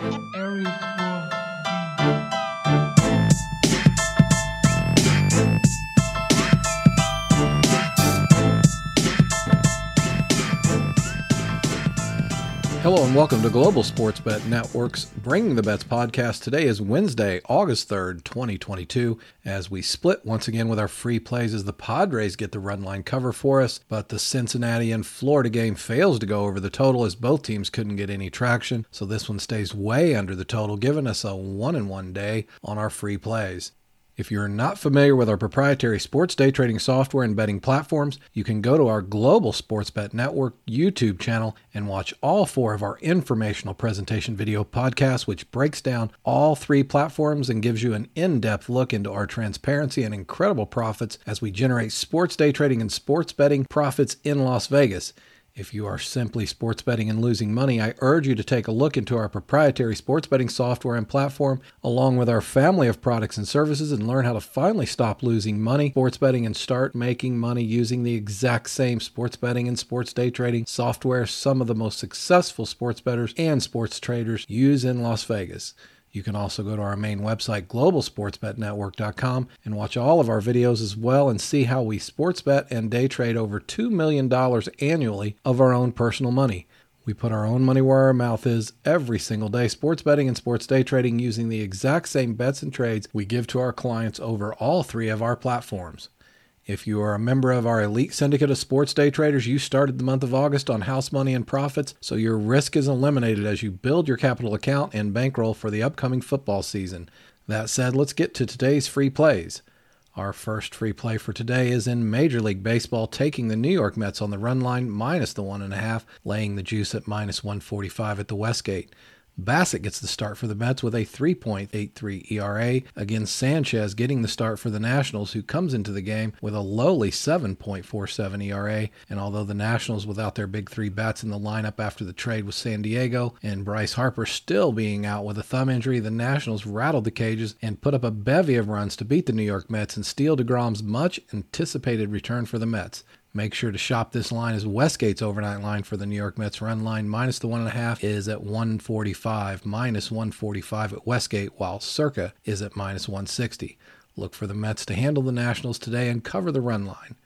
Eric will Hello and welcome to Global Sports Bet Network's Bringing the Bets podcast. Today is Wednesday, August 3rd, 2022, as we split once again with our free plays as the Padres get the run line cover for us, but the Cincinnati and Florida game fails to go over the total as both teams couldn't get any traction. So this one stays way under the total, giving us a one in one day on our free plays. If you're not familiar with our proprietary sports day trading software and betting platforms, you can go to our Global Sports Bet Network YouTube channel and watch all four of our informational presentation video podcasts, which breaks down all three platforms and gives you an in depth look into our transparency and incredible profits as we generate sports day trading and sports betting profits in Las Vegas. If you are simply sports betting and losing money, I urge you to take a look into our proprietary sports betting software and platform, along with our family of products and services, and learn how to finally stop losing money sports betting and start making money using the exact same sports betting and sports day trading software some of the most successful sports bettors and sports traders use in Las Vegas. You can also go to our main website, globalsportsbetnetwork.com, and watch all of our videos as well and see how we sports bet and day trade over $2 million annually of our own personal money. We put our own money where our mouth is every single day, sports betting and sports day trading using the exact same bets and trades we give to our clients over all three of our platforms. If you are a member of our elite syndicate of sports day traders, you started the month of August on house money and profits, so your risk is eliminated as you build your capital account and bankroll for the upcoming football season. That said, let's get to today's free plays. Our first free play for today is in Major League Baseball, taking the New York Mets on the run line minus the one and a half, laying the juice at minus 145 at the Westgate. Bassitt gets the start for the Mets with a 3.83 ERA. Again, Sanchez getting the start for the Nationals, who comes into the game with a lowly 7.47 ERA. And although the Nationals, without their big three bats in the lineup after the trade with San Diego, and Bryce Harper still being out with a thumb injury, the Nationals rattled the cages and put up a bevy of runs to beat the New York Mets and steal DeGrom's much anticipated return for the Mets. Make sure to shop this line as Westgate's overnight line for the New York Mets run line minus the one and a half is at 145, minus 145 at Westgate, while Circa is at minus 160. Look for the Mets to handle the Nationals today and cover the run line.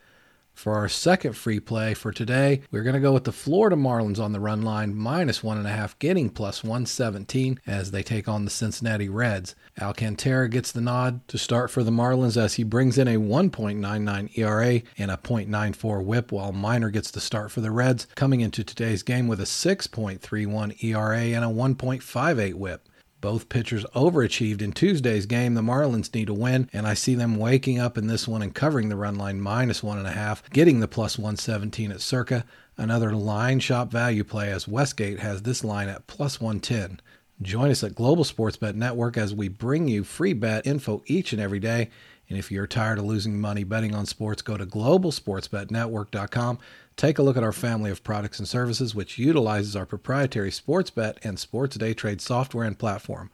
For our second free play for today, we're going to go with the Florida Marlins on the run line, minus one and a half, getting plus 117 as they take on the Cincinnati Reds. Alcantara gets the nod to start for the Marlins as he brings in a 1.99 ERA and a 0.94 whip, while Minor gets the start for the Reds, coming into today's game with a 6.31 ERA and a 1.58 whip. Both pitchers overachieved in Tuesday's game. The Marlins need a win, and I see them waking up in this one and covering the run line minus one and a half, getting the plus 117 at circa. Another line shop value play as Westgate has this line at plus 110. Join us at Global Sports Bet Network as we bring you free bet info each and every day. And if you're tired of losing money betting on sports, go to globalsportsbetnetwork.com. Take a look at our family of products and services, which utilizes our proprietary sports bet and sports day trade software and platform.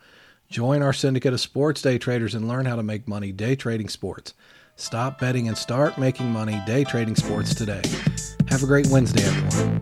Join our syndicate of sports day traders and learn how to make money day trading sports. Stop betting and start making money day trading sports today. Have a great Wednesday, everyone.